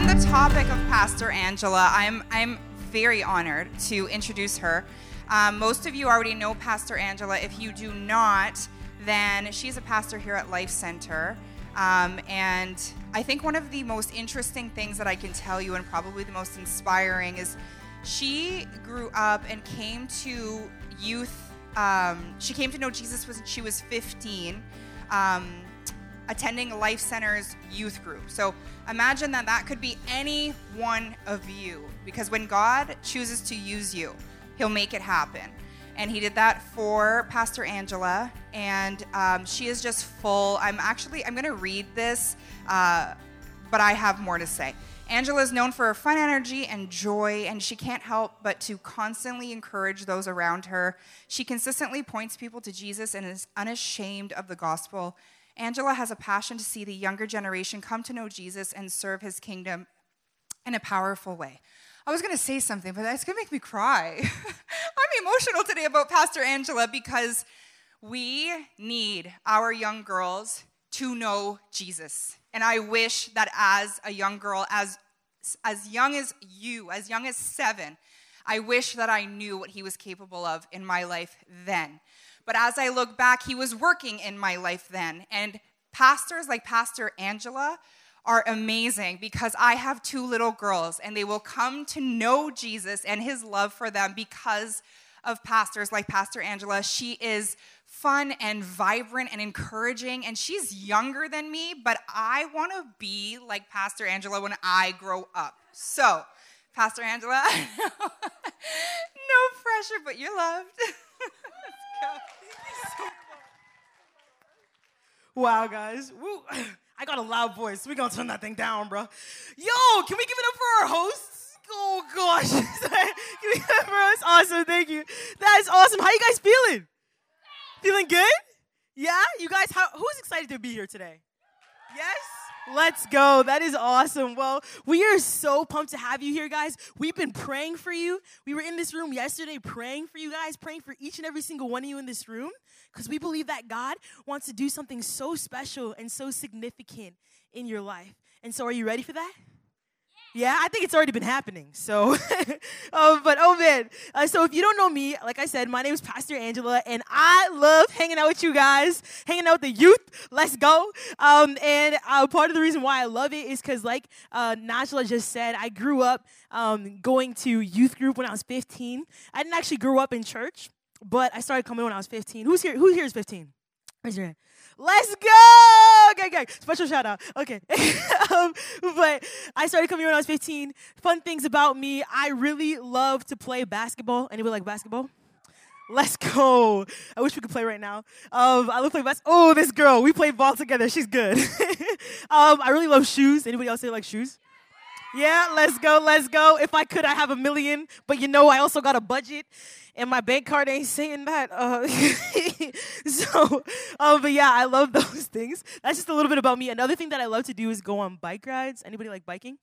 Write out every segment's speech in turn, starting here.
on the topic of Pastor Angela, I'm I'm very honored to introduce her. Um, most of you already know Pastor Angela. If you do not, then she's a pastor here at Lifecentre. Um, and I think one of the most interesting things that I can tell you, and probably the most inspiring, is she grew up and came to youth. Um, she came to know Jesus when she was 15. Um, attending Lifecentre's youth group. So imagine that that could be any one of you, because when God chooses to use you, He'll make it happen. And He did that for Pastor Angela, and um, she is just full. I'm actually I'm going to read this, uh, but I have more to say. Angela is known for her fun energy and joy, and she can't help but to constantly encourage those around her. She consistently points people to Jesus and is unashamed of the gospel. Angela has a passion to see the younger generation come to know Jesus and serve his kingdom in a powerful way. I was going to say something, but that's going to make me cry. I'm emotional today about Pastor Angela because we need our young girls to know Jesus. And I wish that as a young girl, as, as young as you, as young as seven, I wish that I knew what he was capable of in my life then. But as I look back, he was working in my life then. And pastors like Pastor Angela are amazing because I have two little girls and they will come to know Jesus and his love for them because of pastors like Pastor Angela. She is fun and vibrant and encouraging, and she's younger than me, but I want to be like Pastor Angela when I grow up. So, Pastor Angela, no pressure, but you're loved. Wow, guys. Woo. I got a loud voice. We gonna turn that thing down, bro. Yo, can we give it up for our hosts? Oh gosh. can we give it up for us. Awesome, thank you. That is awesome. How you guys feeling? Feeling good? Yeah? You guys, how, who's excited to be here today? Yes? Let's go. That is awesome. Well, we are so pumped to have you here, guys. We've been praying for you. We were in this room yesterday praying for you guys, praying for each and every single one of you in this room, because we believe that God wants to do something so special and so significant in your life. And so, are you ready for that? Yeah, I think it's already been happening. So, um, but oh man. Uh, so, if you don't know me, like I said, my name is Pastor Angela, and I love hanging out with you guys, hanging out with the youth. Let's go. Um, and uh, part of the reason why I love it is because, like uh, Najla just said, I grew up um, going to youth group when I was 15. I didn't actually grow up in church, but I started coming when I was 15. Who's here? Who here is 15? Raise your hand. Let's go! Okay, okay. Special shout out. Okay. um, but I started coming when I was 15. Fun things about me I really love to play basketball. Anybody like basketball? Let's go. I wish we could play right now. Um, I love playing basketball. Oh, this girl. We play ball together. She's good. um, I really love shoes. Anybody else say like shoes? Yeah, let's go, let's go. If I could, I have a million, but you know, I also got a budget, and my bank card ain't saying that. Uh, so, uh, but yeah, I love those things. That's just a little bit about me. Another thing that I love to do is go on bike rides. Anybody like biking?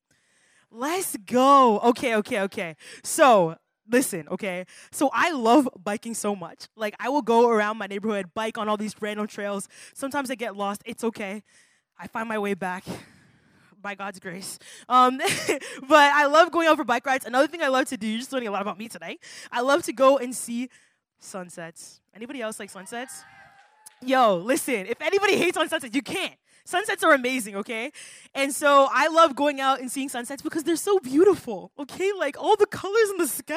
Let's go. Okay, okay, okay. So, listen, okay? So I love biking so much. Like I will go around my neighborhood, bike on all these random trails. Sometimes I get lost. It's okay. I find my way back by God's grace. Um, but I love going out for bike rides. Another thing I love to do, you're just learning a lot about me today. I love to go and see sunsets. Anybody else like sunsets? Yo, listen, if anybody hates on sunsets, you can't. Sunsets are amazing, okay? And so I love going out and seeing sunsets because they're so beautiful, okay? Like all the colors in the sky.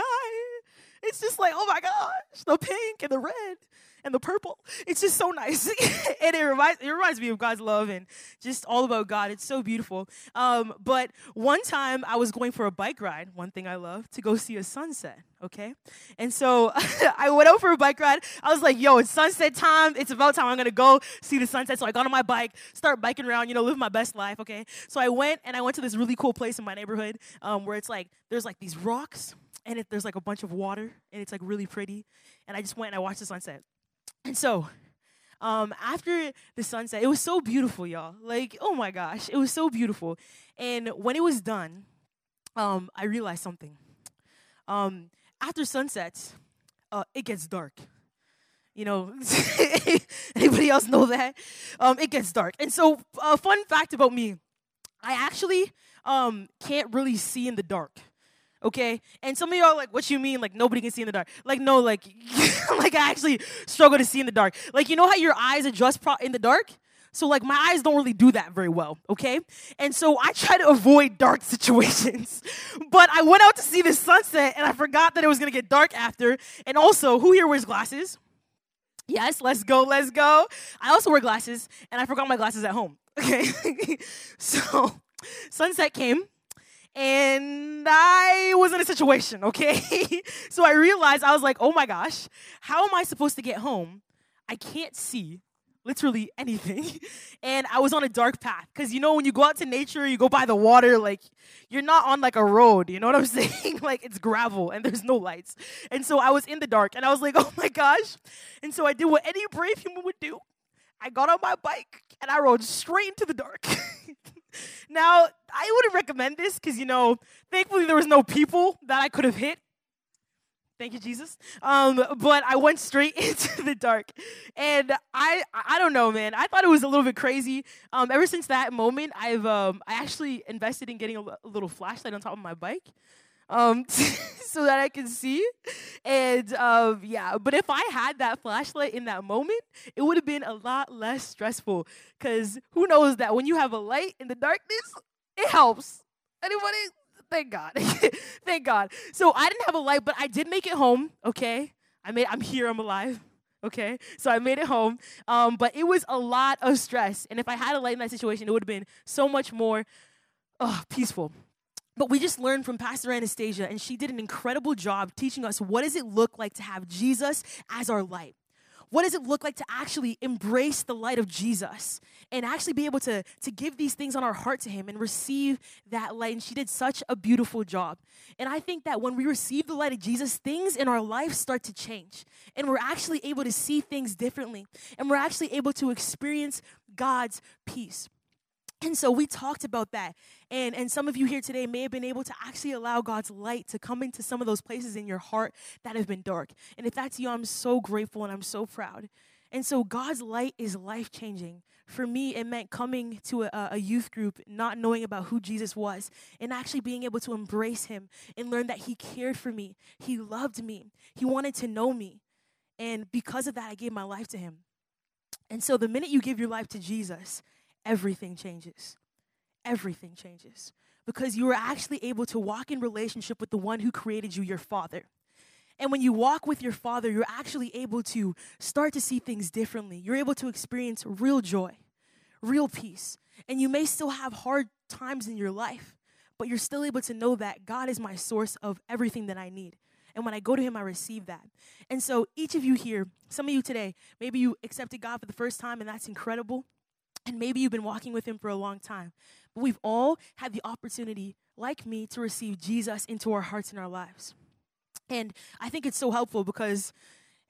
It's just like, oh my gosh, the pink and the red and the purple. It's just so nice, and it reminds it reminds me of God's love and just all about God. It's so beautiful. Um, but one time I was going for a bike ride. One thing I love to go see a sunset. Okay, and so I went out for a bike ride. I was like, "Yo, it's sunset time. It's about time. I'm gonna go see the sunset." So I got on my bike, start biking around. You know, live my best life. Okay, so I went and I went to this really cool place in my neighborhood um, where it's like there's like these rocks and it, there's like a bunch of water and it's like really pretty. And I just went and I watched the sunset. And so, um, after the sunset, it was so beautiful, y'all. Like, oh my gosh, it was so beautiful. And when it was done, um, I realized something. Um, after sunsets, uh, it gets dark. You know, anybody else know that? Um, it gets dark. And so, a uh, fun fact about me I actually um, can't really see in the dark. Okay, and some of y'all like, "What you mean? Like nobody can see in the dark?" Like, no, like, like I actually struggle to see in the dark. Like, you know how your eyes adjust pro- in the dark? So like my eyes don't really do that very well, okay? And so I try to avoid dark situations. but I went out to see the sunset and I forgot that it was gonna get dark after. And also, who here wears glasses? Yes, let's go, let's go. I also wear glasses and I forgot my glasses at home. Okay. so sunset came and I was in a situation, okay? so I realized I was like, oh my gosh, how am I supposed to get home? I can't see literally anything. And I was on a dark path. Because you know, when you go out to nature, you go by the water, like you're not on like a road. You know what I'm saying? like it's gravel and there's no lights. And so I was in the dark and I was like, oh my gosh. And so I did what any brave human would do. I got on my bike and I rode straight into the dark. Now, I wouldn't recommend this because, you know, thankfully there was no people that I could have hit Thank you, Jesus. Um, but I went straight into the dark, and I I don't know, man. I thought it was a little bit crazy. Um, ever since that moment, I've um, I actually invested in getting a, little flashlight on top of my bike, um, so that I can see. And um, yeah, but if I had that flashlight in that moment, it would have been a lot less stressful. Cause who knows that when you have a light in the darkness, it helps. Anybody? Thank God. Thank God. So I didn't have a light, but I did make it home. Okay, I made. I'm here. I'm alive. Okay, so I made it home. Um, but it was a lot of stress, and if I had a light in that situation, it would have been so much more uh, peaceful. But we just learned from Pastor Anastasia, and she did an incredible job teaching us what does it look like to have Jesus as our light. What does it look like to actually embrace the light of Jesus and actually be able to, to give these things on our heart to Him and receive that light? And she did such a beautiful job. And I think that when we receive the light of Jesus, things in our life start to change. And we're actually able to see things differently. And we're actually able to experience God's peace. And so we talked about that. And, and some of you here today may have been able to actually allow God's light to come into some of those places in your heart that have been dark. And if that's you, I'm so grateful and I'm so proud. And so God's light is life changing. For me, it meant coming to a, a, youth group, not knowing about who Jesus was, and actually being able to embrace him and learn that he cared for me. He loved me. He wanted to know me. And because of that, I gave my life to him. And so the minute you give your life to Jesus, everything changes. Everything changes. Because you are actually able to walk in relationship with the one who created you, your father. And when you walk with your father, you're actually able to start to see things differently. You're able to experience real joy, real peace. And you may still have hard times in your life, but you're still able to know that God is my source of everything that I need. And when I go to Him, I receive that. And so, each of you here, some of you today, maybe you accepted God for the first time, and that's incredible. And maybe you've been walking with him for a long time. But we've all had the opportunity, like me, to receive Jesus into our hearts and our lives. And I think it's so helpful because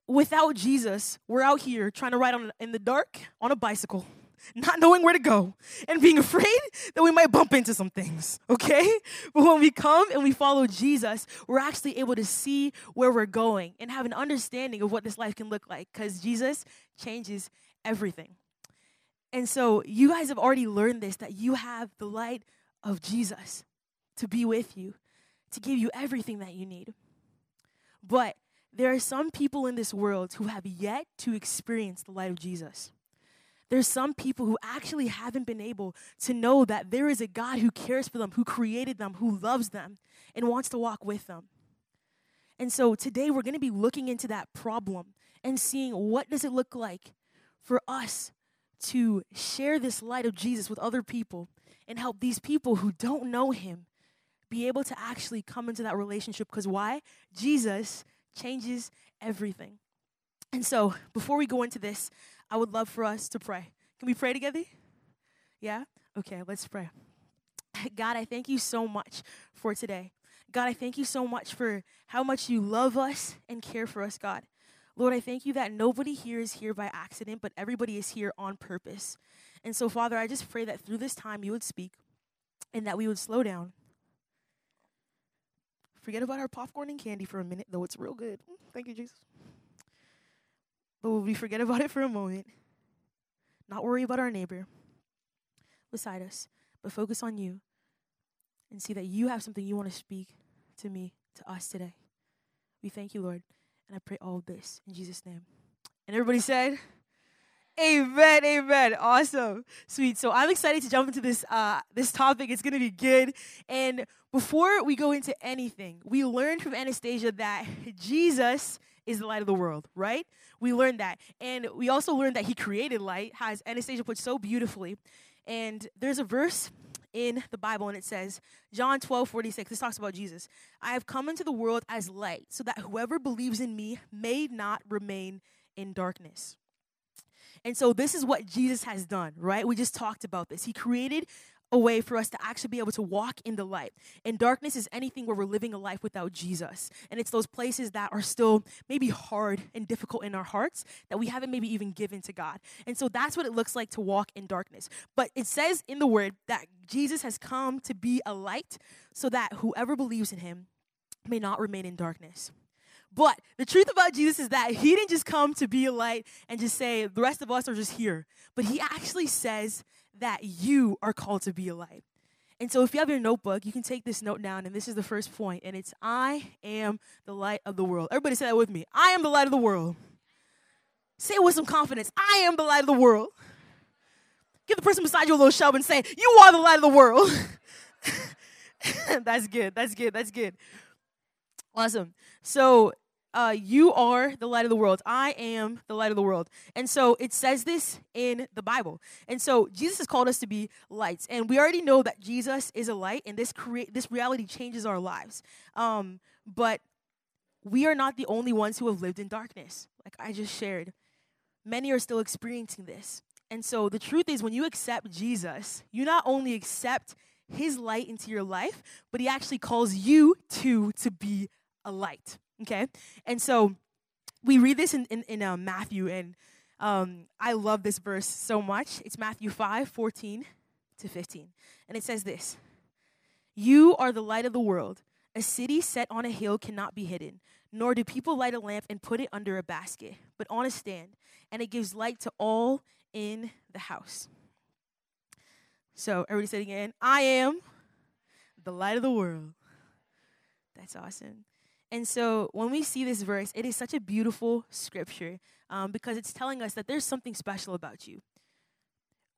without Jesus, we're out here trying to ride on in the dark on a bicycle, not knowing where to go, and being afraid that we might bump into some things, okay? But when we come and we follow Jesus, we're actually able to see where we're going and have an understanding of what this life can look like because Jesus changes everything. And so you guys have already learned this that you have the light of Jesus to be with you, to give you everything that you need. But there are some people in this world who have yet to experience the light of Jesus. There's some people who actually haven't been able to know that there is a God who cares for them, who created them, who loves them, and wants to walk with them. And so today we're going to be looking into that problem and seeing what does it look like for us to share this light of Jesus with other people and help these people who don't know him be able to actually come into that relationship. Because why? Jesus changes everything. And so, before we go into this, I would love for us to pray. Can we pray together? Yeah? Okay, let's pray. God, I thank you so much for today. God, I thank you so much for how much you love us and care for us, God. Lord, I thank you that nobody here is here by accident, but everybody is here on purpose. And so, Father, I just pray that through this time you would speak and that we would slow down. Forget about our popcorn and candy for a minute, though it's real good. Mm, thank you, Jesus. But will we forget about it for a moment? Not worry about our neighbor beside us, but focus on you and see that you have something you want to speak to me, to us today. We thank you, Lord. And I pray all this in Jesus' name. And everybody said, Amen, amen. Awesome. Sweet. So I'm excited to jump into this uh, this topic. It's gonna be good. And before we go into anything, we learned from Anastasia that Jesus is the light of the world, right? We learned that. And we also learned that he created light, as Anastasia put so beautifully. And there's a verse in the Bible, and it says, John 12, 46, this talks about Jesus. I have come into the world as light, so that whoever believes in me may not remain in darkness. And so this is what Jesus has done, right? We just talked about this. He created a way for us to actually be able to walk in the light. And darkness is anything where we're living a life without Jesus. And it's those places that are still maybe hard and difficult in our hearts that we haven't maybe even given to God. And so that's what it looks like to walk in darkness. But it says in the word that Jesus has come to be a light so that whoever believes in him may not remain in darkness. But the truth about Jesus is that he didn't just come to be a light and just say, the rest of us are just here. But he actually says that you are called to be a light. And so if you have your notebook, you can take this note down, and this is the first point, and it's I am the light of the world. Everybody say that with me. I am the light of the world. Say it with some confidence. I am the light of the world. Give the person beside you a little shove and say, You are the light of the world. that's good. That's good. That's good. Awesome. So uh, you are the light of the world. I am the light of the world. And so it says this in the Bible. And so Jesus has called us to be lights. And we already know that Jesus is a light, and this create this reality changes our lives. Um, but we are not the only ones who have lived in darkness, like I just shared. Many are still experiencing this. And so the truth is, when you accept Jesus, you not only accept his light into your life, but he actually calls you to to be a light. Okay? And so we read this in, in, in uh, Matthew, and um, I love this verse so much. It's Matthew 5 14 to 15. And it says this You are the light of the world. A city set on a hill cannot be hidden, nor do people light a lamp and put it under a basket, but on a stand, and it gives light to all in the house. So, everybody say it again I am the light of the world. That's awesome. And so when we see this verse, it is such a beautiful scripture um, because it's telling us that there's something special about you.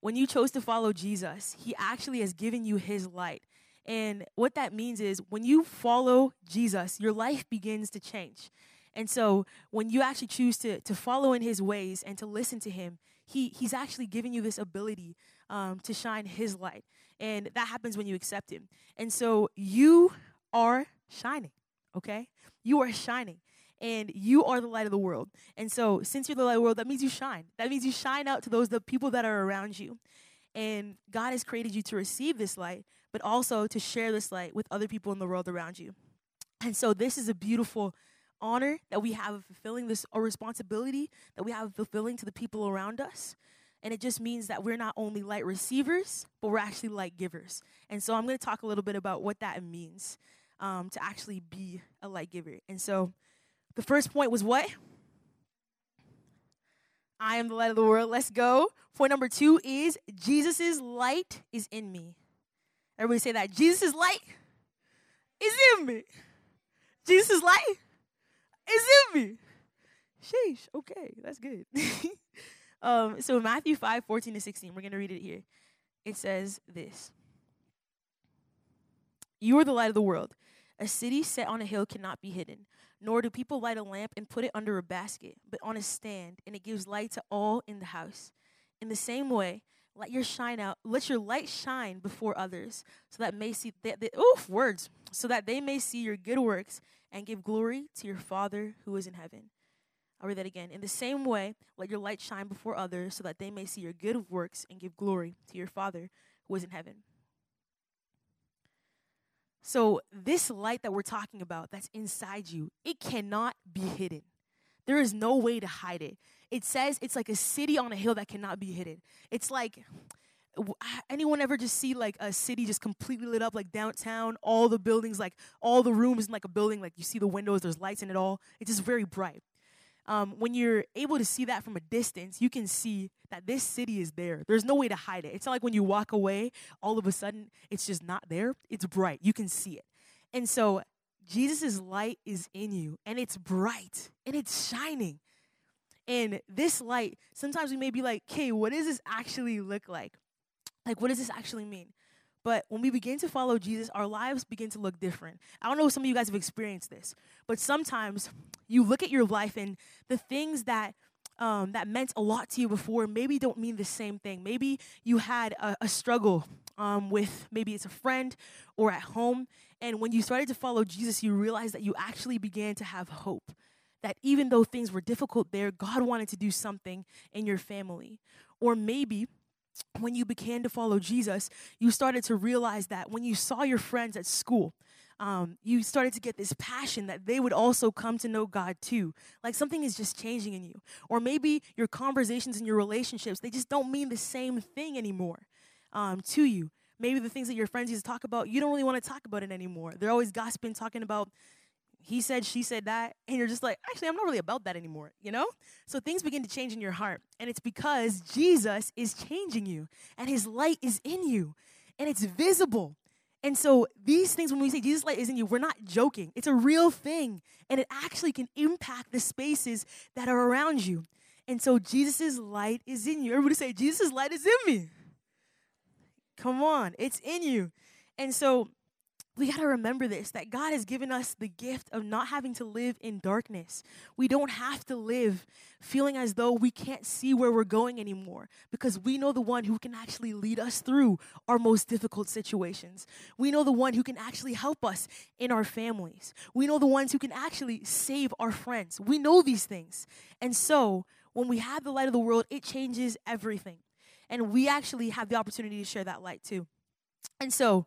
When you chose to follow Jesus, he actually has given you his light. And what that means is when you follow Jesus, your life begins to change. And so when you actually choose to, to follow in his ways and to listen to him, he, he's actually giving you this ability um, to shine his light. And that happens when you accept him. And so you are shining okay? You are shining and you are the light of the world. And so, since you're the light of the world, that means you shine. That means you shine out to those the people that are around you. And God has created you to receive this light, but also to share this light with other people in the world around you. And so, this is a beautiful honor that we have of fulfilling this a responsibility that we have fulfilling to the people around us. And it just means that we're not only light receivers, but we're actually light givers. And so I'm going to talk a little bit about what that means um, to actually be a light giver. And so the first point was what? I am the light of the world. Let's go. Point number two is Jesus' light is in me. Everybody say that. Jesus' light is in me. Jesus' light is in me. Sheesh. Okay, that's good. um, so Matthew 5, 14 to 16, we're going to read it here. It says this You are the light of the world. A city set on a hill cannot be hidden, nor do people light a lamp and put it under a basket, but on a stand, and it gives light to all in the house. In the same way, let your shine out, let your light shine before others, so that may see that oof words, so that they may see your good works and give glory to your Father who is in heaven. I'll read that again. In the same way, let your light shine before others, so that they may see your good works and give glory to your Father who is in heaven. So, this light that we're talking about that's inside you, it cannot be hidden. There is no way to hide it. It says it's like a city on a hill that cannot be hidden. It's like anyone ever just see like a city just completely lit up like downtown, all the buildings like all the rooms in like a building like you see the windows, there's lights in it all. It's just very bright. Um, when you're able to see that from a distance, you can see that this city is there. There's no way to hide it. It's not like when you walk away, all of a sudden it's just not there. It's bright. You can see it. And so Jesus' light is in you, and it's bright, and it's shining. And this light, sometimes we may be like, okay, what does this actually look like? Like, what does this actually mean? But when we begin to follow Jesus, our lives begin to look different. I don't know if some of you guys have experienced this, but sometimes you look at your life and the things that um, that meant a lot to you before maybe don't mean the same thing. Maybe you had a, a struggle um, with maybe it's a friend or at home, and when you started to follow Jesus, you realized that you actually began to have hope. That even though things were difficult there, God wanted to do something in your family. Or maybe when you began to follow Jesus, you started to realize that when you saw your friends at school, um, you started to get this passion that they would also come to know God too. Like something is just changing in you. Or maybe your conversations and your relationships, they just don't mean the same thing anymore um, to you. Maybe the things that your friends used to talk about, you don't really want to talk about it anymore. They're always gossiping, talking about he said, she said that, and you're just like, actually, I'm not really about that anymore, you know? So things begin to change in your heart, and it's because Jesus is changing you, and his light is in you, and it's visible. And so these things, when we say Jesus' light is in you, we're not joking. It's a real thing, and it actually can impact the spaces that are around you. And so Jesus' light is in you. Everybody say, Jesus' light is in me. Come on, it's in you. And so we got to remember this that God has given us the gift of not having to live in darkness. We don't have to live feeling as though we can't see where we're going anymore because we know the one who can actually lead us through our most difficult situations. We know the one who can actually help us in our families. We know the ones who can actually save our friends. We know these things. And so, when we have the light of the world, it changes everything. And we actually have the opportunity to share that light too. And so,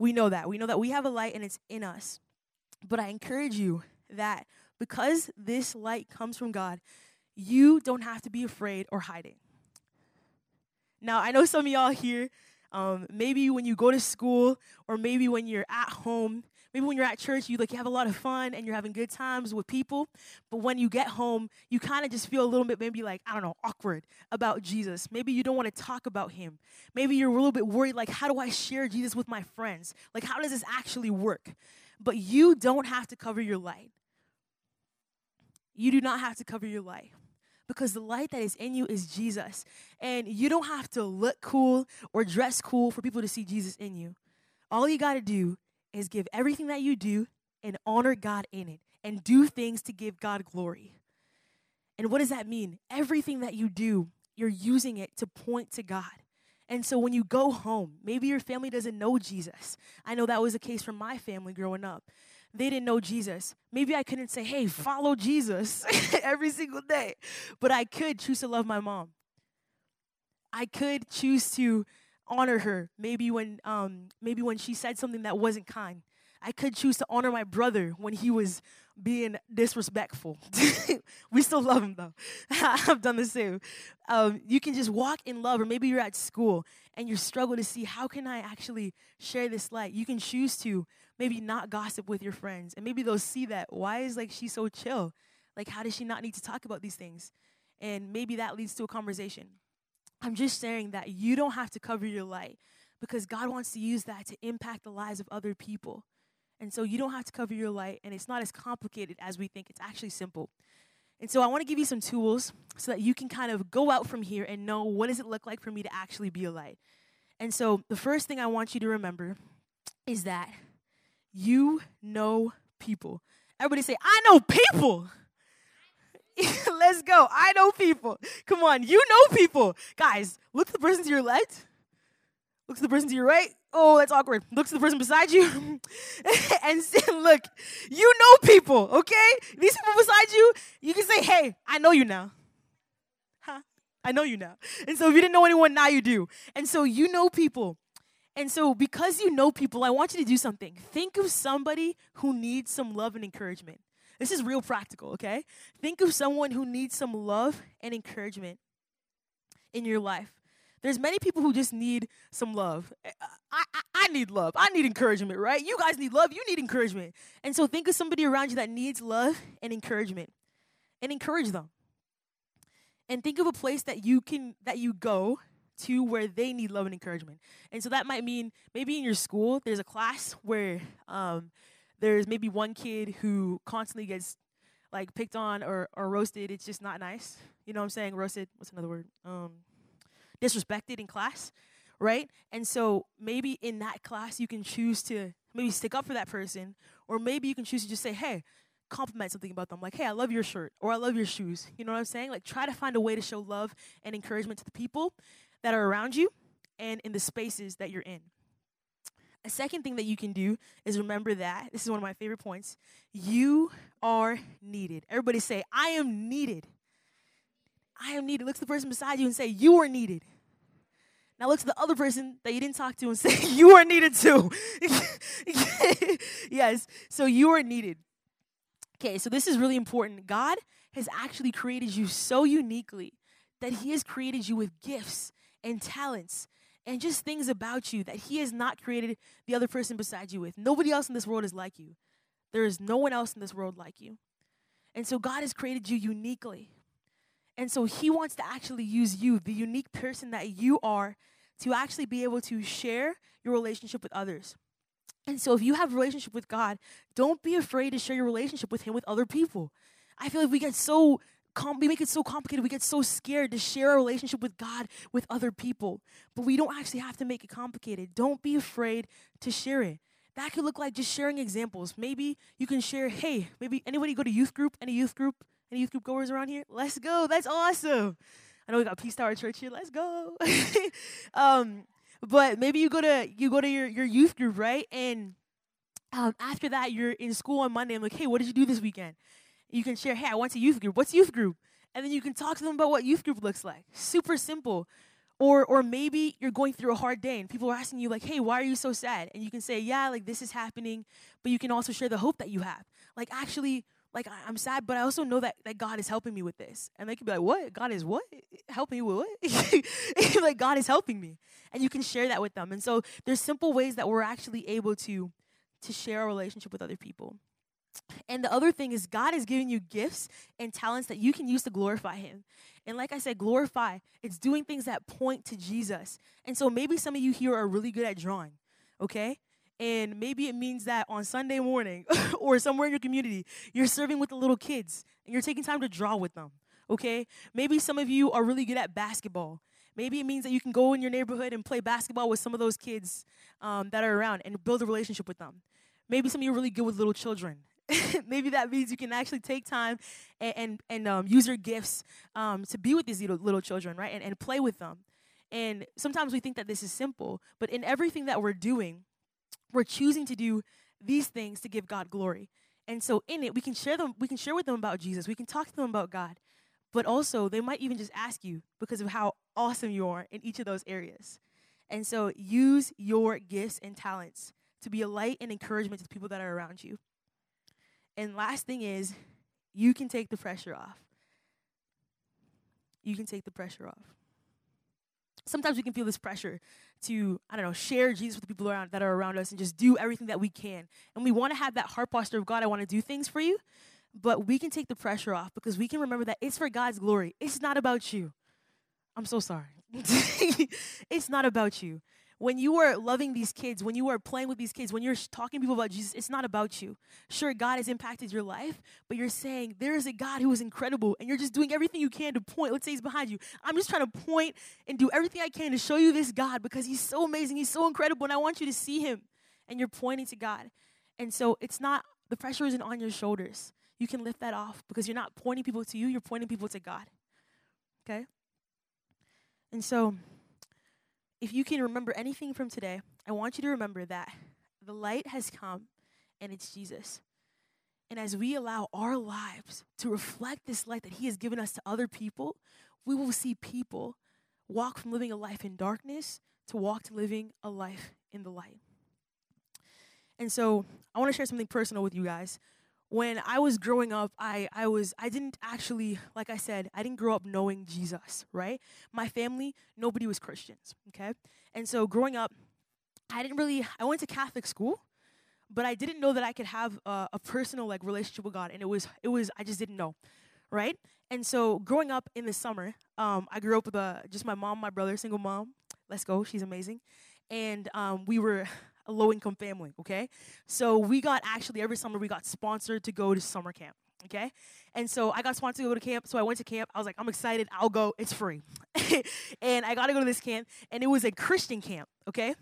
we know that. We know that we have a light and it's in us. But I encourage you that because this light comes from God, you don't have to be afraid or hide it. Now, I know some of y'all here, um, maybe when you go to school or maybe when you're at home, maybe when you're at church, you like you have a lot of fun and you're having good times with people. But when you get home, you kind of just feel a little bit maybe like I don't know awkward about Jesus. Maybe you don't want to talk about him. Maybe you're a little bit worried like how do I share Jesus with my friends? Like how does this actually work? But you don't have to cover your light. You do not have to cover your light because the light that is in you is Jesus. And you don't have to look cool or dress cool for people to see Jesus in you. All you got to do is give everything that you do and honor God in it and do things to give God glory. And what does that mean? Everything that you do, you're using it to point to God. And so when you go home, maybe your family doesn't know Jesus. I know that was the case for my family growing up. They didn't know Jesus. Maybe I couldn't say, hey, follow Jesus every single day, but I could choose to love my mom. I could choose to honor her. Maybe when um, maybe when she said something that wasn't kind. I could choose to honor my brother when he was being disrespectful. we still love him though. I've done the same. Um, you can just walk in love, or maybe you're at school and you struggle to see how can I actually share this light. You can choose to maybe not gossip with your friends, and maybe they'll see that. Why is like she so chill? Like, how does she not need to talk about these things? And maybe that leads to a conversation. I'm just saying that you don't have to cover your light because God wants to use that to impact the lives of other people. And so you don't have to cover your light, and it's not as complicated as we think. It's actually simple. And so I want to give you some tools so that you can kind of go out from here and know what does it look like for me to actually be a light. And so the first thing I want you to remember is that you know people. Everybody say, I know people. Let's go. I know people. Come on, you know people. Guys, look at the person to your left. Look to the person to your right. Oh, that's awkward. Look to the person beside you and look, you know people, okay? These people beside you, you can say, hey, I know you now. Huh? I know you now. And so if you didn't know anyone, now you do. And so you know people. And so because you know people, I want you to do something. Think of somebody who needs some love and encouragement. This is real practical, okay? Think of someone who needs some love and encouragement in your life. There's many people who just need some love. Eh, I, I, I, need love. I need encouragement, right? You guys need love. You need encouragement. And so think of somebody around you that needs love and encouragement. and encourage them. And think of a place that you can that you go to where they need love and encouragement. And so that might mean maybe in your school there's a class where um, there's maybe one kid who constantly gets like picked on or, or roasted. It's just not nice. You know what I'm saying? Roasted. What's another word? Um, disrespected in class, right? And so maybe in that class you can choose to maybe stick up for that person, or maybe you can choose to just say, hey, compliment something about them, like, hey, I love your shirt, or I love your shoes. You know what I'm saying? Like, try to find a way to show love and encouragement to the people that are around you and in the spaces that you're in. A second thing that you can do is remember that this is one of my favorite points. You are needed. Everybody say, I am needed. I am needed. Look to the person beside you and say, You are needed. Now look to the other person that you didn't talk to and say, You are needed too. yes, so you are needed. Okay, so this is really important. God has actually created you so uniquely that He has created you with gifts and talents and just things about you that He has not created the other person beside you with. Nobody else in this world is like you. There is no one else in this world like you. And so God has created you uniquely. And so He wants to actually use you, the unique person that you are, to actually be able to share your relationship with others. And so if you have relationship with God, don't be afraid to share your relationship with Him with other people. I feel like we get so com- we make it so complicated. We get so scared to share our relationship with God with other people. But we don't actually have to make it complicated. Don't be afraid to share it. That could look like just sharing examples. Maybe you can share, hey, maybe anybody go to youth group? Any youth group? Any youth group goers around here? Let's go. That's awesome. I know we got Peace Tower Church here. Let's go. um, but maybe you go to you go to your, your youth group, right? And um, after that, you're in school on Monday. I'm like, hey, what did you do this weekend? You can share, hey, I went to youth group. What's youth group? And then you can talk to them about what youth group looks like. Super simple. Or, or maybe you're going through a hard day and people are asking you like hey why are you so sad? And you can say yeah like this is happening. But you can also share the hope that you have. Like actually like I, am sad but i also know that, that god is helping me with this. And they could be like what? God is what? Helping you with what? Like god is helping me. And you can share that with them. And so there's simple ways that we're actually able to to share a relationship with other people and the other thing is, God is giving you gifts and talents that you can use to glorify Him. And like I said, glorify, it's doing things that point to Jesus. And so maybe some of you here are really good at drawing, okay? And maybe it means that on Sunday morning or somewhere in your community, you're serving with the little kids and you're taking time to draw with them, okay? Maybe some of you are really good at basketball. Maybe it means that you can go in your neighborhood and play basketball with some of those kids um, that are around and build a relationship with them. Maybe some of you are really good with little children maybe that means you can actually take time and and, and um, use your gifts um, to be with these little, little children, right? And, and play with them. And sometimes we think that this is simple, but in everything that we're doing, we're choosing to do these things to give God glory. And so in it, we can share them, we can share with them about Jesus. We can talk to them about God. But also, they might even just ask you because of how awesome you are in each of those areas. And so use your gifts and talents to be a light and encouragement to the people that are around you. And last thing is, you can take the pressure off. You can take the pressure off. Sometimes we can feel this pressure to, I don't know, share Jesus with the people around that are around us and just do everything that we can. And we want to have that heart posture of God, I want to do things for you. But we can take the pressure off because we can remember that it's for God's glory. It's not about you. I'm so sorry. it's not about you when you are loving these kids, when you are playing with these kids, when you're talking to people about Jesus, it's not about you. Sure, God has impacted your life, but you're saying there is a God who is incredible, and you're just doing everything you can to point. Let's say he's behind you. I'm just trying to point and do everything I can to show you this God because he's so amazing, he's so incredible, and I want you to see him. And you're pointing to God. And so it's not, the pressure isn't on your shoulders. You can lift that off because you're not pointing people to you, you're pointing people to God. Okay? And so, if you can remember anything from today, I want you to remember that the light has come and it's Jesus. And as we allow our lives to reflect this light that He has given us to other people, we will see people walk from living a life in darkness to walk to living a life in the light. And so I want to share something personal with you guys when I was growing up, I, I was I didn't actually, like I said, I didn't grow up knowing Jesus, right? My family, nobody was Christians, okay? And so growing up, I didn't really I went to Catholic school, but I didn't know that I could have a, a personal like relationship with God, and it was it was I just didn't know, right? And so growing up in the summer, um, I grew up with a, just my mom, my brother, single mom. Let's go, she's amazing. And um, we were a low income family, okay? So we got actually every summer we got sponsored to go to summer camp, okay? And so I got sponsored to go to camp. So I went to camp. I was like, I'm excited. I'll go. It's free. and I got to go to this camp. And it was a Christian camp, okay?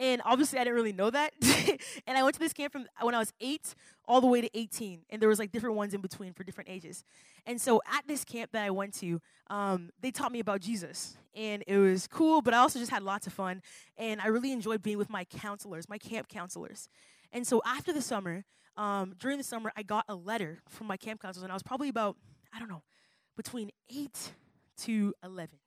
And obviously, I didn't really know that. and I went to this camp from when I was eight all the way to 18. And there was like different ones in between for different ages. And so at this camp that I went to, um, they taught me about Jesus. And it was cool, but I also just had lots of fun. And I really enjoyed being with my counselors, my camp counselors. And so after the summer, um, during the summer, I got a letter from my camp counselors. And I was probably about, I don't know, between 8 to 11,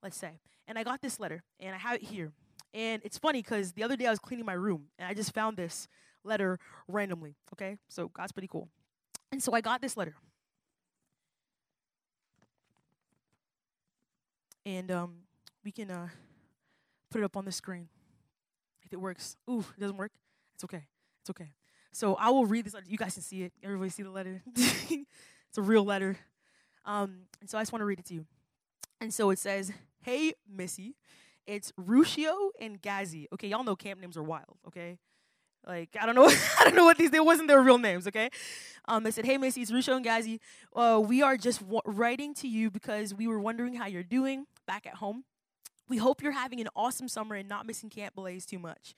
let's say. And I got this letter, and I have it here. And it's funny because the other day I was cleaning my room and I just found this letter randomly. Okay, so God's pretty cool. And so I got this letter. And um, we can uh, put it up on the screen if it works. Ooh, it doesn't work. It's okay. It's okay. So I will read this. You guys can see it. Everybody see the letter. it's a real letter. Um, and so I just want to read it to you. And so it says, "Hey, Missy." It's Ruscio and Gazi. Okay, y'all know camp names are wild. Okay, like I don't know, I don't know what these. They wasn't their real names. Okay, um, they said, "Hey, Missy, it's Ruscio and Gazi. Uh, we are just w- writing to you because we were wondering how you're doing back at home. We hope you're having an awesome summer and not missing Camp Blaze too much.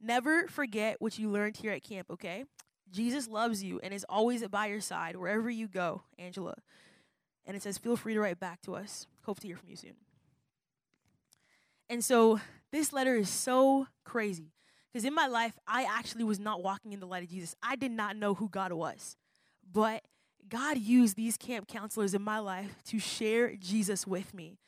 Never forget what you learned here at camp. Okay, Jesus loves you and is always by your side wherever you go, Angela." And it says, "Feel free to write back to us. Hope to hear from you soon." And so this letter is so crazy because in my life, I actually was not walking in the light of Jesus. I did not know who God was. But God used these camp counselors in my life to share Jesus with me.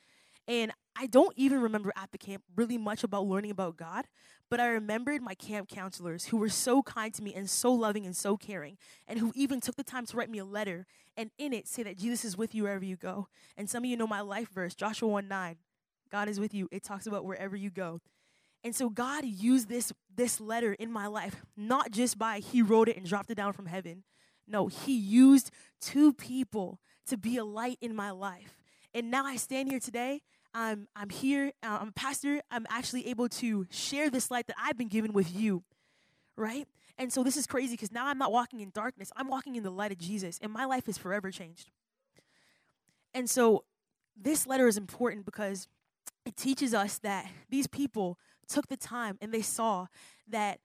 And I don't even remember at the camp really much about learning about God, but I remembered my camp counselors who were so kind to me and so loving and so caring, and who even took the time to write me a letter and in it say that Jesus is with you wherever you go. And some of you know my life verse, Joshua 1 9. God is with you. It talks about wherever you go. And so God used this this letter in my life not just by he wrote it and dropped it down from heaven. No, he used two people to be a light in my life. And now I stand here today. I'm I'm here. Uh, I'm a pastor. I'm actually able to share this light that I've been given with you. Right? And so this is crazy because now I'm not walking in darkness. I'm walking in the light of Jesus and my life is forever changed. And so this letter is important because it teaches us that these people took the time and they saw that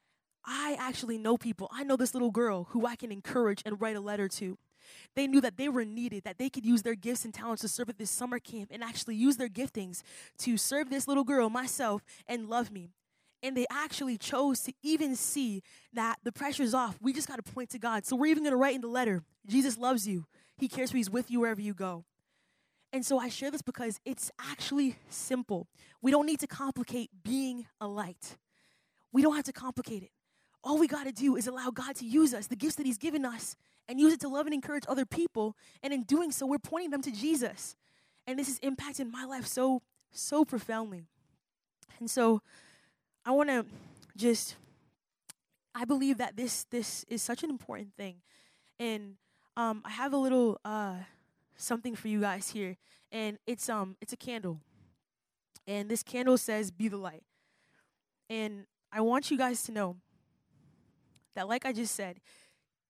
I actually know people. I know this little girl who I can encourage and write a letter to. They knew that they were needed, that they could use their gifts and talents to serve at this summer camp and actually use their giftings to serve this little girl, myself, and love me. And they actually chose to even see that the pressure's off. We just got to point to God. So we're even going to write in the letter Jesus loves you, He cares for you, He's with you wherever you go. And so I share this because it's actually simple. We don't need to complicate being a light. We don't have to complicate it. All we got to do is allow God to use us, the gifts that He's given us, and use it to love and encourage other people. And in doing so, we're pointing them to Jesus. And this has impacted my life so, so profoundly. And so I want to just, I believe that this this is such an important thing. And um, I have a little uh, something for you guys here, and it's um it's a candle, and this candle says "Be the light," and I want you guys to know that, like I just said,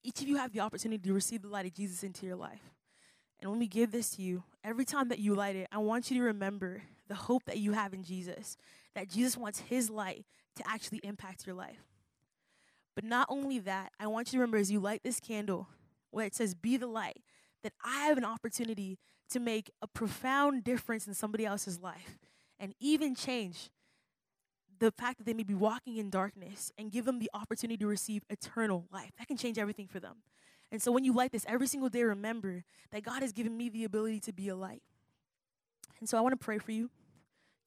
each of you have the opportunity to receive the light of Jesus into your life. And when we give this to you, every time that you light it, I want you to remember the hope that you have in Jesus, that Jesus wants his light to actually impact your life. But not only that, I want you to remember as you light this candle, where it says, Be the light, that I have an opportunity to make a profound difference in somebody else's life and even change the fact that they may be walking in darkness and give them the opportunity to receive eternal life. That can change everything for them. And so when you light this every single day, remember that God has given me the ability to be a light. And so I want to pray for you.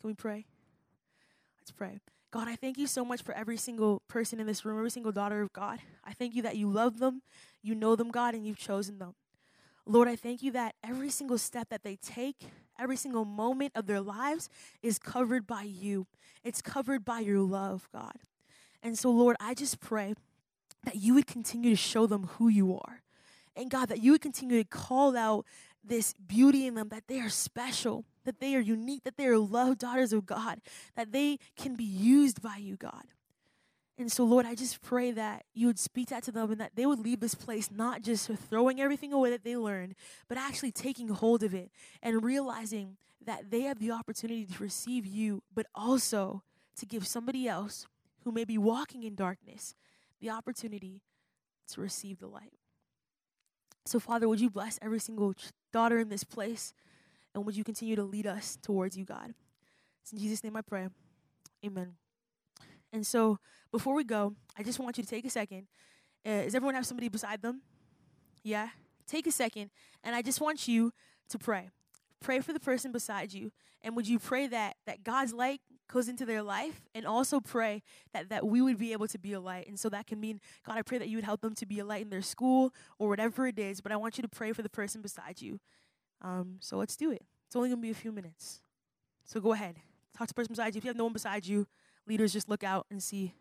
Can we pray? Let's pray. God, I thank you so much for every single person in this room, every single daughter of God. I thank you that you love them, you know them, God, and you've chosen them. Lord, I thank you that every single step that they take, every single moment of their lives is covered by you. It's covered by your love, God. And so, Lord, I just pray that you would continue to show them who you are. And God, that you would continue to call out this beauty in them, that they are special, that they are unique, that they are loved daughters of God, that they can be used by you, God. And so, Lord, I just pray that you would speak that to them and that they would leave this place not just throwing everything away that they learned, but actually taking hold of it and realizing that they have the opportunity to receive you, but also to give somebody else who may be walking in darkness the opportunity to receive the light. So, Father, would you bless every single daughter in this place? And would you continue to lead us towards you, God? It's in Jesus' name I pray. Amen. And so, before we go, I just want you to take a second. Uh, does everyone have somebody beside them? Yeah? Take a second, and I just want you to pray. Pray for the person beside you. And would you pray that that God's light goes into their life and also pray that that we would be able to be a light. And so that can mean God, I pray that you would help them to be a light in their school or whatever it is, but I want you to pray for the person beside you. Um, so let's do it. It's only going to be a few minutes. So go ahead. Talk to the person beside you. If you have no one beside you, leaders just look out and see